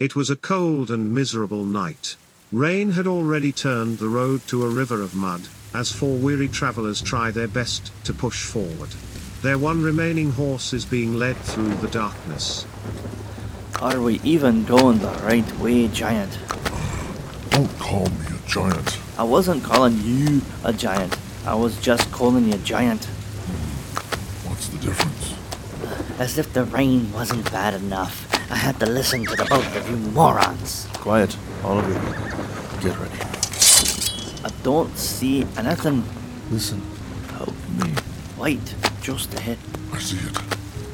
It was a cold and miserable night. Rain had already turned the road to a river of mud, as four weary travelers try their best to push forward. Their one remaining horse is being led through the darkness. Are we even going the right way, Giant? Don't call me a giant. I wasn't calling you a giant. I was just calling you a giant. Hmm. What's the difference? As if the rain wasn't bad enough. I had to listen to the both of you morons. Quiet, all of you. Get ready. I don't see anything. Listen. Help me. Wait, just ahead. I see it.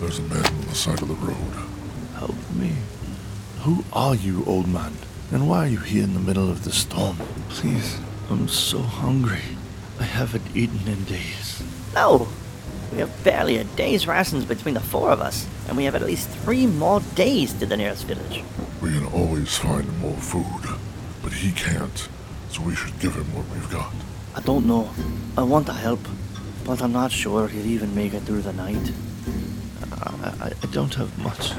There's a man on the side of the road. Help me. Who are you, old man? And why are you here in the middle of the storm? Please, I'm so hungry. I haven't eaten in days. No! We have barely a day's rations between the four of us, and we have at least three more days to the nearest village. We can always find more food, but he can't, so we should give him what we've got. I don't know. I want to help, but I'm not sure he'll even make it through the night. I, I, I don't have much,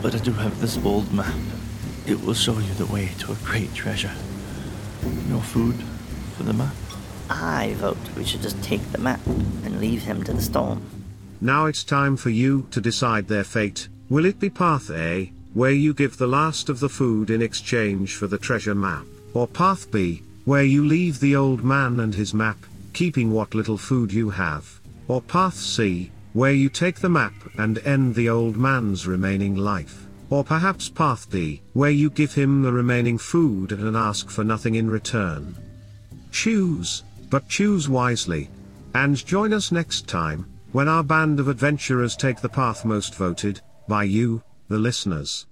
but I do have this old map. It will show you the way to a great treasure. No food for the map. I vote we should just take the map and leave him to the storm. Now it's time for you to decide their fate. Will it be path A, where you give the last of the food in exchange for the treasure map, or path B, where you leave the old man and his map, keeping what little food you have, or path C, where you take the map and end the old man's remaining life, or perhaps path D, where you give him the remaining food and ask for nothing in return. Choose, but choose wisely. And join us next time, when our band of adventurers take the path most voted, by you, the listeners.